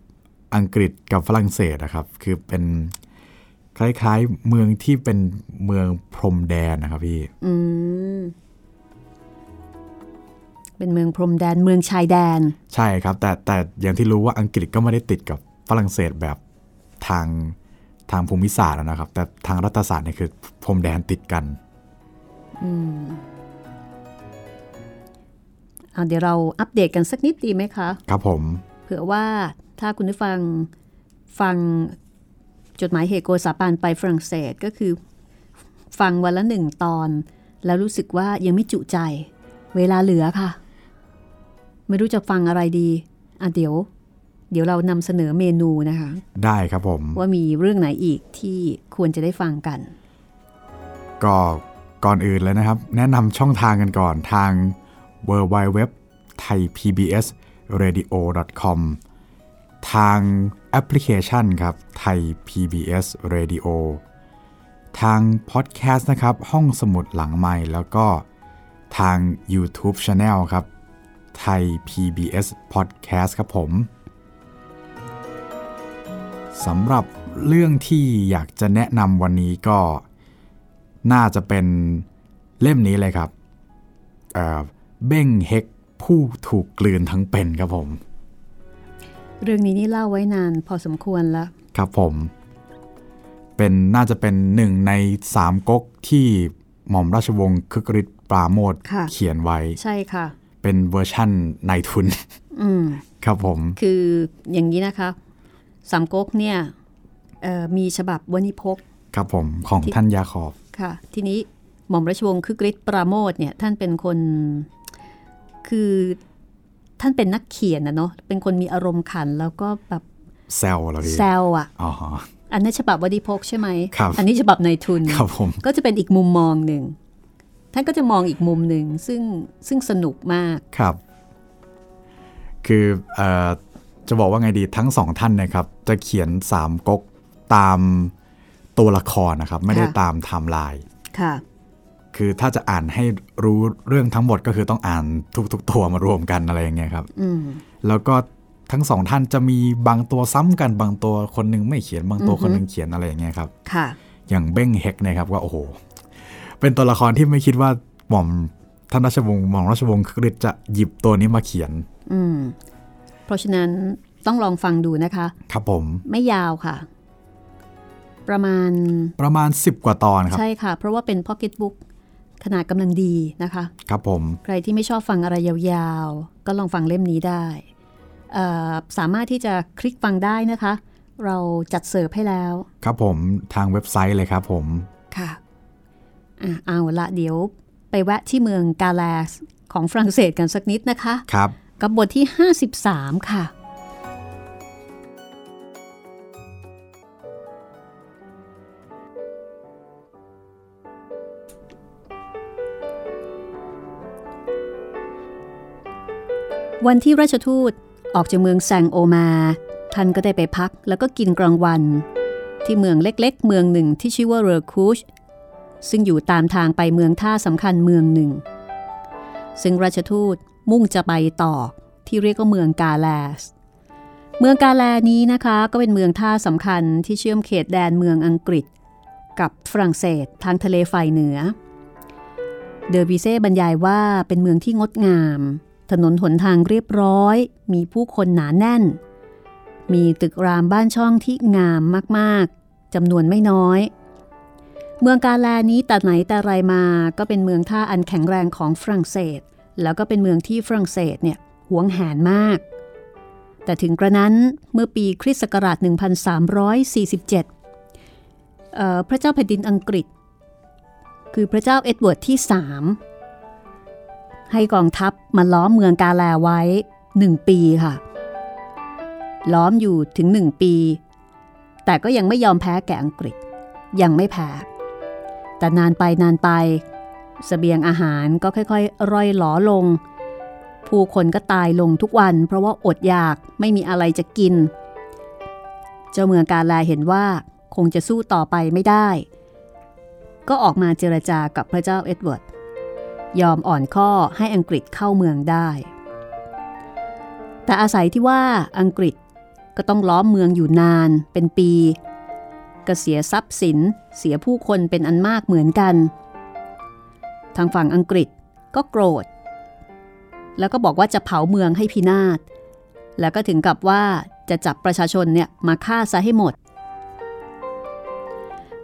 อังกฤษกับฝรั่งเศสนะครับ คือเป็นคล้ายๆ เมืองที่เป็นเมืองพรมแดนนะครับพี่
อืมเป็นเมืองพรมแดนเมืองชายแดน
ใช่ครับ แต่แต่อย่างที่รู้ว่าอังกฤษก็ไม่ได้ติดกับฝรั่งเศสแบบทางทางภูมิศาสตร์นะครับ แต่ทางรัฐศาสตร์เนี่ยคือพรมแดนติดกัน
เอา เดี๋ยวเราอัปเดตกันสักนิดดีไหมคะ
ครับผม
เผื่อว่าถ้าคุณผู้ฟังฟังจดหมายเหตุโกษาปานไปฝรั่งเศสก็คือ ฟังวันละหนึ่งตอน แล้วรู้สึกว่ายังไม่จุใจ เวลาเหลือค่ะ ไม่รู้จะฟังอะไรดีอะเดี๋ยว เดี๋ยวเรานำเสนอเมนูนะคะ
ได้ครับผม
ว่ามีเรื่องไหนอีกที่ควรจะได้ฟังกัน
ก็ก่อนอื่นเลยนะครับ แนะนำช่องทางกันก่อนทาง w w w t h a i PBS radio com ทางแอปพลิเคชันครับไทย PBS Radio ทางพอดแคสต์นะครับ ห้องสมุดหลังไม้แล้วก็ทาง YouTube Channel ครับไทย PBS Podcast ครับผมสำหรับเรื่องที่อยากจะแนะนำวันนี้ก็ น่าจะเป็นเล่มนี้เลยครับ เอ่อเบ้งเฮกผู้ถูกกลืนทั้งเป็นครับผม
เรื่องนี้นี่เล่าไว้นานพอสมควรแล้ว
ครับผม เป็นน่าจะเป็นหนึ่งในสามก๊กที่หม่อมราชวงศ์คึกฤทธิ์ปราโมท
ค่ะ
เขียนไว้
ใช่ค่ะ
เป็นเวอร์ชั่นนายทุน
อืม
ครับผม
คืออย่างนี้นะคะ สามก๊กเนี่ยเอ่อมีฉบับวณิพก
ครับผมของ
ที่
ท่านยาขอบ
ค่ะ ทีนี้หม่อมราชวงศ์คึกฤทธิ์ปราโมทเนี่ยท่านเป็นคน คือท่านเป็นนักเขียนนะเนาะเป็นคนมีอารมณ์ขันแล้วก็แบบ
แซวเหรอพี่
แซวอะ
อ๋อ
อันนั้นฉบับวณิพกใช่ไหม
ครับ
อันนี้ฉบับนายทุน
ครับผม
ก็จะเป็นอีกมุมมองหนึ่งท่านก็จะมองอีกมุมหนึ่งซึ่งซึ่งสนุกมาก
ครับ คือเอ่อจะบอกว่าไงดีทั้งสองท่านเนะครับ จะเขียนสามก๊กตามตัวละครนะครับ ไม่ได้
ค่ะ
ตามไทม์ไลน์
ค่ะ
คือถ้าจะอ่านให้รู้เรื่องทั้งหมดก็คือต้องอ่านทุกๆตัวมารวมกันอะไรอย่างเงี้ยครับ
อืม
แล้วก็ทั้งสองท่านจะมีบางตัวซ้ำกันบางตัวคนหนึงไม่เขียนบางตัว
อือฮึ
คนหนึงเขียนอะไรอย่างเงี้ยครับ
ค่ะ
อย่างเบ้งเฮกเนะครับว่าโอ้โห เป็นตัวละครที่ไม่คิดว่าหม่อมท่านราชวงศ์หม่อมราชวงศ์คึกฤทธิ์จะหยิบตัวนี้มาเขียน
อืม เพราะฉะนั้นต้องลองฟังดูนะคะ
ครับผม
ไม่ยาวค่ะ ประมาณ
ประมาณ 10 กว่าตอนครับ
ใช่ค่ะ เพราะว่าเป็นพ็อกเก็ตบุ๊ก ขนาดกำลังดีนะคะ
ครับผม
ใครที่ไม่ชอบฟังอะไรยาวๆ ก็ลองฟังเล่มนี้ได้เอ่อสามารถที่จะคลิกฟังได้นะคะ เราจัดเสิร์ฟให้แล้ว
ครับผมทางเว็บไซต์เลยครับผม
ค่ะอะเอาละเดี๋ยวไปแวะที่เมืองกาแลสของฝรั่งเศสกันสักนิดนะคะ
ครับ
กับบทที่ 53 ค่ะ วันที่ราชทูตออกจากเมืองแซงโอมา ท่านก็ได้ไปพักแล้วก็กินกลางวัน ที่เมืองเล็กๆ เมืองหนึ่งที่ชื่อว่าเรอคูชซึ่งอยู่ตามทางไปเมืองท่าสำคัญเมืองหนึ่ง ซึ่งราชทูตมุ่งจะไปต่อที่เรียกว่าเมืองกาแลส เมืองกาแลนี้นะคะก็เป็นเมืองท่าสำคัญที่เชื่อมเขตแดนเมืองอังกฤษ กับฝรั่งเศสทางทะเลฝ่ายเหนือ เดอร์บิเซ่บรรยายว่าเป็นเมืองที่งดงาม ถนนหนทางเรียบร้อย มีผู้คนหนาแน่น มีตึกรามบ้านช่องที่งามมากๆจำนวนไม่น้อย เมืองกาแลนี้แต่ไหนแต่ไรมาก็เป็นเมืองท่าอันแข็งแรงของฝรั่งเศส แล้วก็เป็นเมืองที่ฝรั่งเศสเนี่ยหวงแหนมาก แต่ถึงกระนั้นเมื่อปีคริสต์ศักราช 1347เอ่อพระเจ้าแผ่นดินอังกฤษ คือพระเจ้าเอ็ดเวิร์ดที่3 ให้กองทัพมาล้อมเมืองกาแลไว้ 1 ปีค่ะ ล้อมอยู่ถึง 1 ปี แต่ก็ยังไม่ยอมแพ้แก่อังกฤษ ยังไม่แพ้ แต่นานไปนานไปเสบียงอาหารก็ค่อยๆ ร่อยหรอลง ผู้คนก็ตายลงทุกวัน เพราะว่าอดอยากไม่มีอะไรจะกิน เจ้าเมืองกาแลเห็นว่าคงจะสู้ต่อไปไม่ได้ ก็ออกมาเจรจากับพระเจ้าเอ็ดเวิร์ด ยอมอ่อนข้อให้อังกฤษเข้าเมืองได้ แต่อาศัยที่ว่าอังกฤษก็ต้องล้อมเมืองอยู่นานเป็นปี ก็เสียทรัพย์สินเสียผู้คนเป็นอันมากเหมือนกัน ทางฝั่งอังกฤษก็โกรธ แล้วก็บอกว่าจะเผาเมืองให้พินาศ แล้วก็ถึงกับว่าจะจับประชาชนเนี่ยมาฆ่าซะให้หมด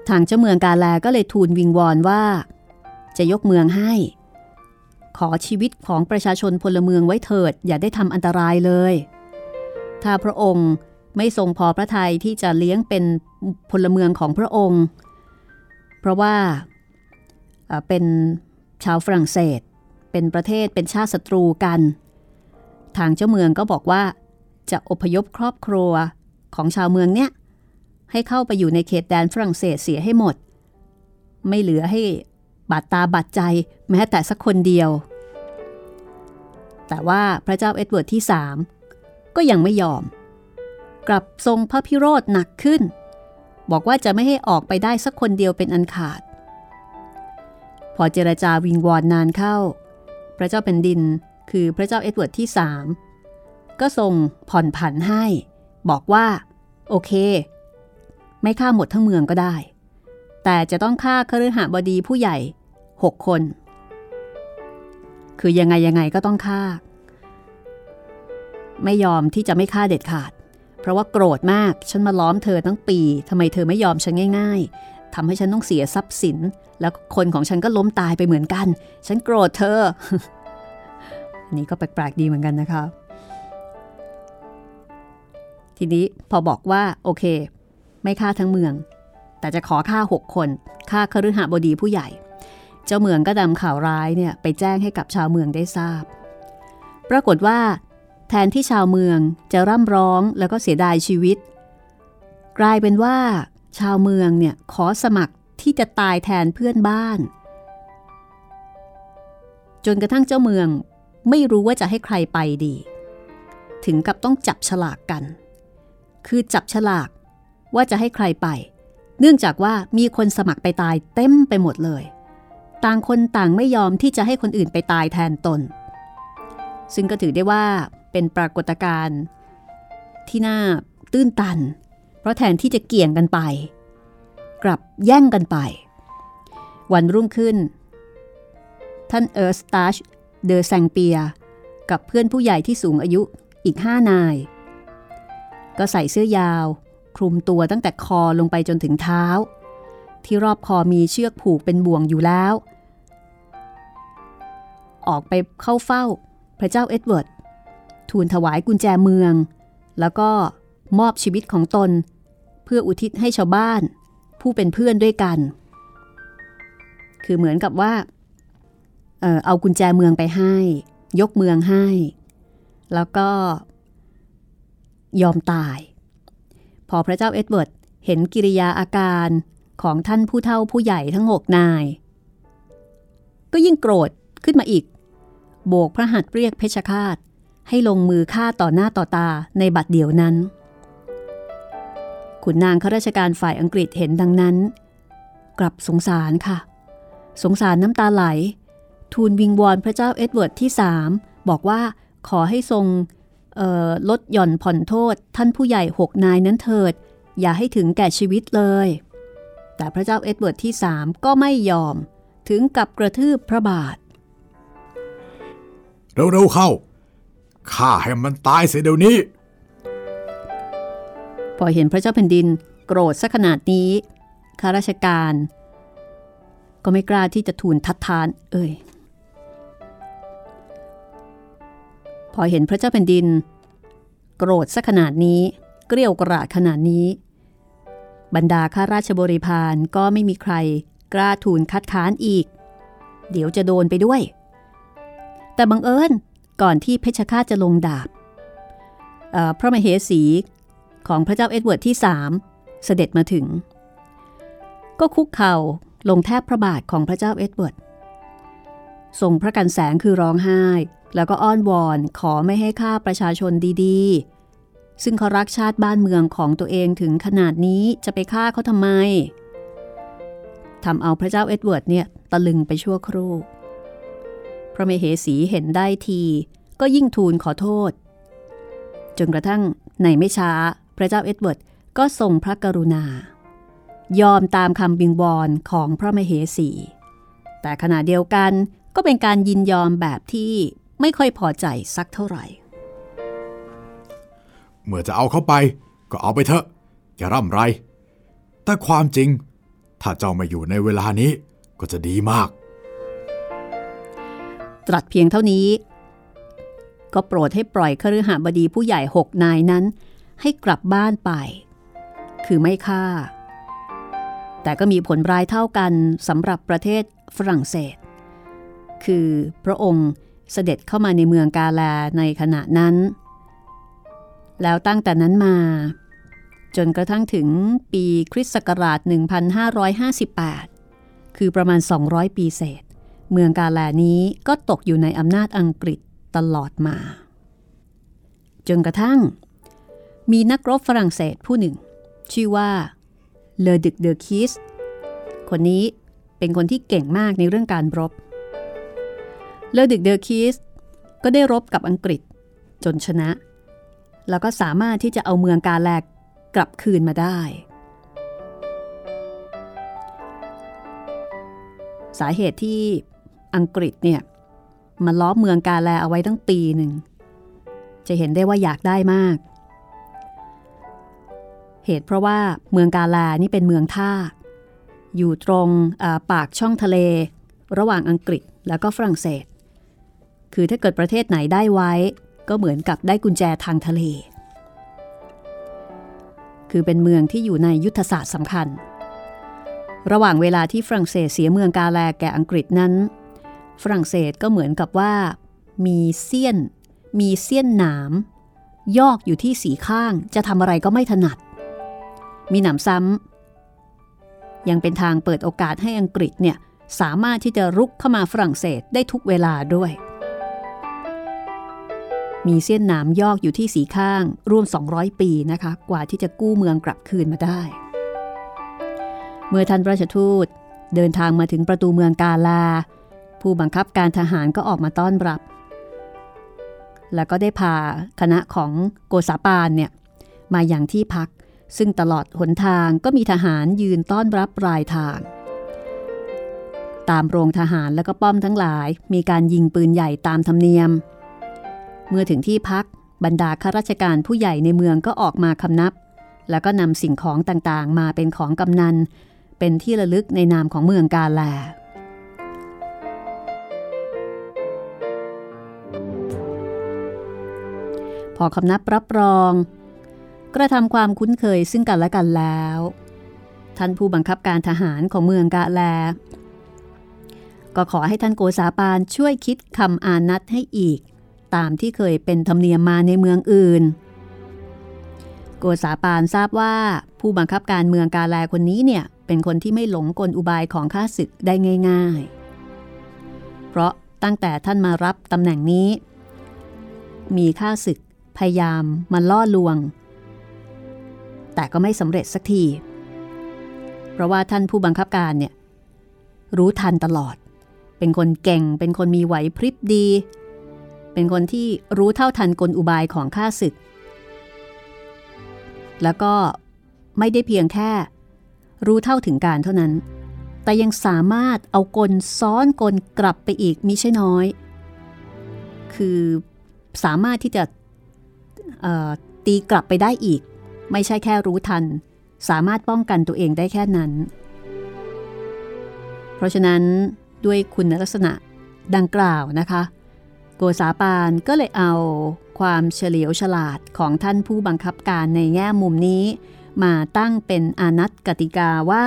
ทางเจ้าเมืองกาแลก็เลยทูลวิงวอนว่า จะยกเมืองให้ ขอชีวิตของประชาชนพลเมืองไว้เถิด อย่าได้ทำอันตรายเลย ถ้าพระองค์ไม่ทรงพอพระทัยที่จะเลี้ยงเป็นพลเมืองของพระองค์ เพราะว่าเป็นชาวฝรั่งเศส เป็นประเทศเป็นชาติศัตรูกัน ทางเจ้าเมืองก็บอกว่า จะอพยพครอบครัวของชาวเมืองเนี่ยให้เข้าไปอยู่ในเขตแดนฝรั่งเศสเสียให้หมด ไม่เหลือให้ บาดตาบาดใจแม้แต่สักคนเดียว แต่ว่าพระเจ้าเอ็ดเวิร์ดที่สามก็ยังไม่ยอม กลับทรงพระพิโรธหนักขึ้น บอกว่าจะไม่ให้ออกไปได้สักคนเดียวเป็นอันขาด พอเจรจาวิงวอนนานเข้า พระเจ้าแผ่นดินคือพระเจ้าเอ็ดเวิร์ดที่สามก็ทรงผ่อนผันให้ บอกว่า โอเค ไม่ฆ่าหมดทั้งเมืองก็ได้ แต่จะต้องฆ่าคฤหบดีผู้ใหญ่ 6 คน คือยังไงยังไงก็ต้องฆ่า ไม่ยอมที่จะไม่ฆ่าเด็ดขาด เพราะว่าโกรธมากฉันมาล้อมเธอตั้งปีทำไมเธอไม่ยอมฉันง่าย ๆทำให้ฉันต้องเสียทรัพย์สิน แล้วคนของฉันก็ล้มตายไปเหมือนกัน ฉันโกรธเธออันนี้ก็แปลกๆดีเหมือนกันนะคะทีนี้พอบอกว่าโอเค ไม่ฆ่าทั้งเมือง แต่จะขอฆ่าหกคนฆ่าคฤหบดีผู้ใหญ่ เจ้าเมืองก็นำข่าวร้ายเนี่ยไปแจ้งให้กับชาวเมืองได้ทราบ ปรากฏว่า แทนที่ชาวเมืองจะร่ำร้องแล้วก็เสียดายชีวิต กลายเป็นว่า ชาวเมืองเนี่ยขอสมัครที่จะตายแทนเพื่อนบ้าน จนกระทั่งเจ้าเมืองไม่รู้ว่าจะให้ใครไปดี ถึงกับต้องจับฉลากกัน คือจับฉลากว่าจะให้ใครไป เนื่องจากว่ามีคนสมัครไปตายเต็มไปหมดเลย ต่างคนต่างไม่ยอมที่จะให้คนอื่นไปตายแทนตน ซึ่งก็ถือได้ว่าเป็นปรากฏการณ์ที่น่าตื้นตัน เพราะแทนที่จะเกี่ยงกันไป กลับแย่งกันไป วันรุ่งขึ้น ท่านเอิร์สตัชเดอแซงเปีย กับเพื่อนผู้ใหญ่ที่สูงอายุอีกห้านาย ก็ใส่เสื้อยาว คลุมตัวตั้งแต่คอลงไปจนถึงเท้า ที่รอบคอมีเชือกผูกเป็นบ่วงอยู่แล้ว ออกไปเข้าเฝ้า พระเจ้าเอ็ดเวิร์ด ทูลถวายกุญแจเมือง แล้วก็มอบชีวิตของตน เพื่ออุทิศให้ชาวบ้าน ผู้เป็นเพื่อนด้วยกัน คือเหมือนกับว่า เออเอากุญแจเมืองไปให้ ยกเมืองให้ แล้วก็ ยอมตาย พอพระเจ้าเอ็ดเวิร์ดเห็นกิริยาอาการ ของท่านผู้เฒ่าผู้ใหญ่ทั้งหกนาย ก็ยิ่งโกรธขึ้นมาอีก โบกพระหัตถ์เรียกเพชฌฆาตให้ลงมือฆ่าต่อหน้าต่อตาในบัดเดียวนั้น ขุนนางข้าราชการฝ่ายอังกฤษเห็นดังนั้น กลับสงสารค่ะ สงสารน้ำตาไหล ทูลวิงวอนพระเจ้าเอ็ดเวิร์ดที่สามบอกว่าขอให้ทรงลดหย่อนผ่อนโทษท่านผู้ใหญ่หกนายนั้นเถิด อย่าให้ถึงแก่ชีวิตเลย แต่พระเจ้าเอ็ดเวิร์ดที่สามก็ไม่ยอมถึงกับกระทืบพระบาท
เร็วๆเข้าฆ่าให้มันตายเสียเดี๋ยวนี้
พอเห็นพระเจ้าแผ่นดินโกรธซะขนาดนี้ข้าราชการ ก็ไม่กล้าที่จะทูลทัดทาน เอ่ย พอเห็นพระเจ้าแผ่นดิน โกรธซะขนาดนี้ เกรี้ยวกราดขนาดนี้ บรรดาข้าราชบริพารก็ไม่มีใครกล้าทูลคัดค้านอีก เดี๋ยวจะโดนไปด้วย แต่บังเอิญก่อนที่เพชฌฆาตจะลงดาบพระมเหสีของพระเจ้าเอ็ดเวิร์ดที่สามเสด็จมาถึง ก็คุกเข่าลงแทบพระบาทของพระเจ้าเอ็ดเวิร์ดทรงพระกันแสงคือร้องไห้ แล้วก็อ้อนวอนขอไม่ให้ฆ่าประชาชนดีๆ ซึ่งเขารักชาติบ้านเมืองของตัวเองถึงขนาดนี้จะไปฆ่าเขาทำไมทำเอาพระเจ้าเอ็ดเวิร์ดเนี่ยตะลึงไปชั่วครู่ พระมเหสีเห็นได้ทีก็ยิ่งทูลขอโทษ จนกระทั่งในไม่ช้าพระเจ้าเอ็ดเวิร์ดก็ทรงพระกรุณา ยอมตามคำวิงวอนของพระมเหสี แต่ขณะเดียวกันก็เป็นการยินยอมแบบที่ไม่ค่อยพอใจสักเท่าไหร่
เมื่อจะเอาเข้าไป ก็เอาไปเถอะอย่าร่ำไร แต่ความจริง ถ้าเจ้ามาอยู่ในเวลานี้ก็จะดีมาก
ตรัสเพียงเท่านี้ ก็โปรดให้ปล่อยคฤหบดีผู้ใหญ่หกนายนั้น ให้กลับบ้านไป คือไม่ฆ่า แต่ก็มีผลร้ายเท่ากันสำหรับประเทศฝรั่งเศส คือพระองค์เสด็จเข้ามาในเมืองกาแลในขณะนั้น แล้วตั้งแต่นั้นมา จนกระทั่งถึงปีคริสต์ศักราช 1558 คือประมาณ 200 ปีเศษ เมืองกาแลนี้ก็ตกอยู่ในอำนาจอังกฤษตลอดมา จนกระทั่ง มีนักรบฝรั่งเศสผู้หนึ่ง ชื่อว่าเลอดึกเดอคิสคนนี้เป็นคนที่เก่งมากในเรื่องการรบ เลอดึกเดอคิสก็ได้รบกับอังกฤษจนชนะ แล้วก็สามารถที่จะเอาเมืองกาแลกกลับคืนมาได้ สาเหตุที่อังกฤษเนี่ยมาล้อมเมืองกาแลเอาไว้ตั้งปีหนึ่ง จะเห็นได้ว่าอยากได้มาก เหตุเพราะว่าเมืองกาลานี่เป็นเมืองท่า อยู่ตรงปากช่องทะเล ระหว่างอังกฤษแล้วก็ฝรั่งเศส คือถ้าเกิดประเทศไหนได้ไว้ ก็เหมือนกับได้กุญแจทางทะเล คือเป็นเมืองที่อยู่ในยุทธศาสตร์สำคัญ ระหว่างเวลาที่ฝรั่งเศสเสียเมืองกาแลแก่อังกฤษนั้น ฝรั่งเศสก็เหมือนกับว่า มีเสี้ยน มีเสี้ยนหนามยอกอยู่ที่สีข้างจะทำอะไรก็ไม่ถนัด มีหนำซ้ำยังเป็นทางเปิดโอกาสให้อังกฤษเนี่ยสามารถที่จะรุกเข้ามาฝรั่งเศสได้ทุกเวลาด้วย มีเส้นหนามยอกอยู่ที่สีข้างร่วม 200 ปีนะคะ กว่าที่จะกู้เมืองกลับคืนมาได้ เมื่อท่านราชทูตเดินทางมาถึงประตูเมืองกาลา ผู้บังคับการทหารก็ออกมาต้อนรับ แล้วก็ได้พาคณะของโกษาปานเนี่ยมาอย่างที่พัก ซึ่งตลอดหนทางก็มีทหารยืนต้อนรับปลายทาง ตามโรงทหารและก็ป้อมทั้งหลาย มีการยิงปืนใหญ่ตามธรรมเนียม เมื่อถึงที่พักบรรดาข้าราชการผู้ใหญ่ในเมืองก็ออกมาคำนับ แล้วก็นำสิ่งของต่างๆ มาเป็นของกำนัน เป็นที่ระลึกในนามของเมืองกาแลพอคำนับรับรอง กระทำความคุ้นเคยซึ่งกันและกันแล้ว ท่านผู้บังคับการทหารของเมืองกาแล ก็ขอให้ท่านโกษาปานช่วยคิดคำอานัดให้อีก ตามที่เคยเป็นธรรมเนียมมาในเมืองอื่น โกษาปานทราบว่าผู้บังคับการเมืองกาแลคนนี้เนี่ย เป็นคนที่ไม่หลงกลอุบายของข้าศึกได้ง่าย ๆ เพราะตั้งแต่ท่านมารับตำแหน่งนี้ มีข้าศึกพยายามมาล่อลวง แต่ก็ไม่สำเร็จสักที เพราะว่าท่านผู้บังคับการเนี่ยรู้ทันตลอด เป็นคนเก่ง เป็นคนมีไหวพริบดี เป็นคนที่รู้เท่าทันกลอุบายของข้าศึก แล้วก็ไม่ได้เพียงแค่ รู้เท่าถึงการเท่านั้น แต่ยังสามารถเอากลซ้อนกลกลับไปอีกมิใช่น้อย คือสามารถที่จะตีกลับไปได้อีก ไม่ใช่แค่รู้ทัน สามารถป้องกันตัวเองได้แค่นั้น เพราะฉะนั้นด้วยคุณลักษณะดังกล่าวนะคะ โกษาปานก็เลยเอาความเฉลียวฉลาดของท่านผู้บังคับการในแง่มุมนี้ มาตั้งเป็นอานัตกติกาว่า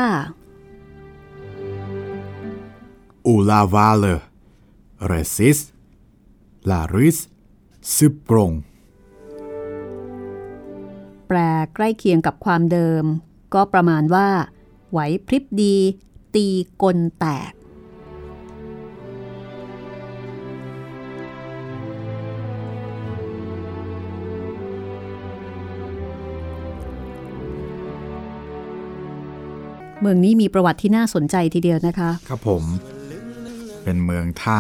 อูลาวาเลเรซิสลาริสซึปกรง
แปลใกล้เคียงกับความเดิม ก็ประมาณว่า ไหวพริบดี ตีกลแตก เมืองนี้มีประวัติที่น่าสนใจทีเดียวนะคะ
ครับผม เป็นเมืองท่า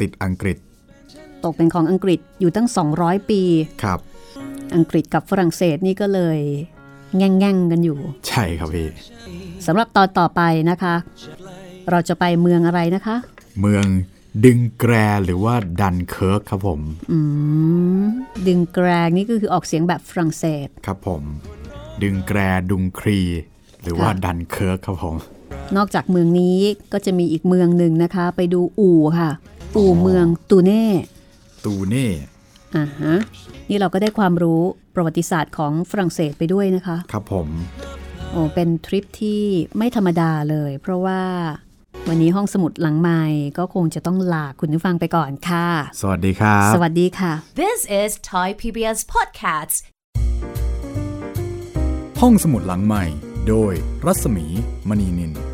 ติดอังกฤษ
ตกเป็นของอังกฤษอยู่ตั้ง 200 ปี
ครับ
อังกฤษกับฝรั่งเศสนี่ก็เลย แง่งงกันอยู่
ใช่ครับพี่
สำหรับตอนต่อไปนะคะ เราจะไปเมืองอะไรนะคะ
เมืองดึงแกรหรือว่าดันเคิร์กครับผม
อืมดึงแกรนี่ก็คือออกเสียงแบบฝรั่งเศส
ครับผม ดึงแกรดุงครี หรือว่า
ค่ะ
ดันเคิร์กครับผม
นอกจากเมืองนี้ก็จะมีอีกเมืองหนึ่งนะคะ ไปดูอู่ค่ะ อู่เมืองตูเน่
ตูเน่
อ่าฮะนี่เราก็ได้ความรู้ประวัติศาสตร์ของฝรั่งเศสไปด้วยนะคะ
ครับผม
โอ้เป็นทริปที่ไม่ธรรมดาเลย เพราะว่าวันนี้ห้องสมุดหลังใหม่ก็คงจะต้องลาคุณผู้ฟังไปก่อนค่ะ
สวัสดีครับ
สวัสดีค่ะ
This is Thai PBS Podcasts.
ห้องสมุดหลังใหม่ โดยรัศมีมณีนิน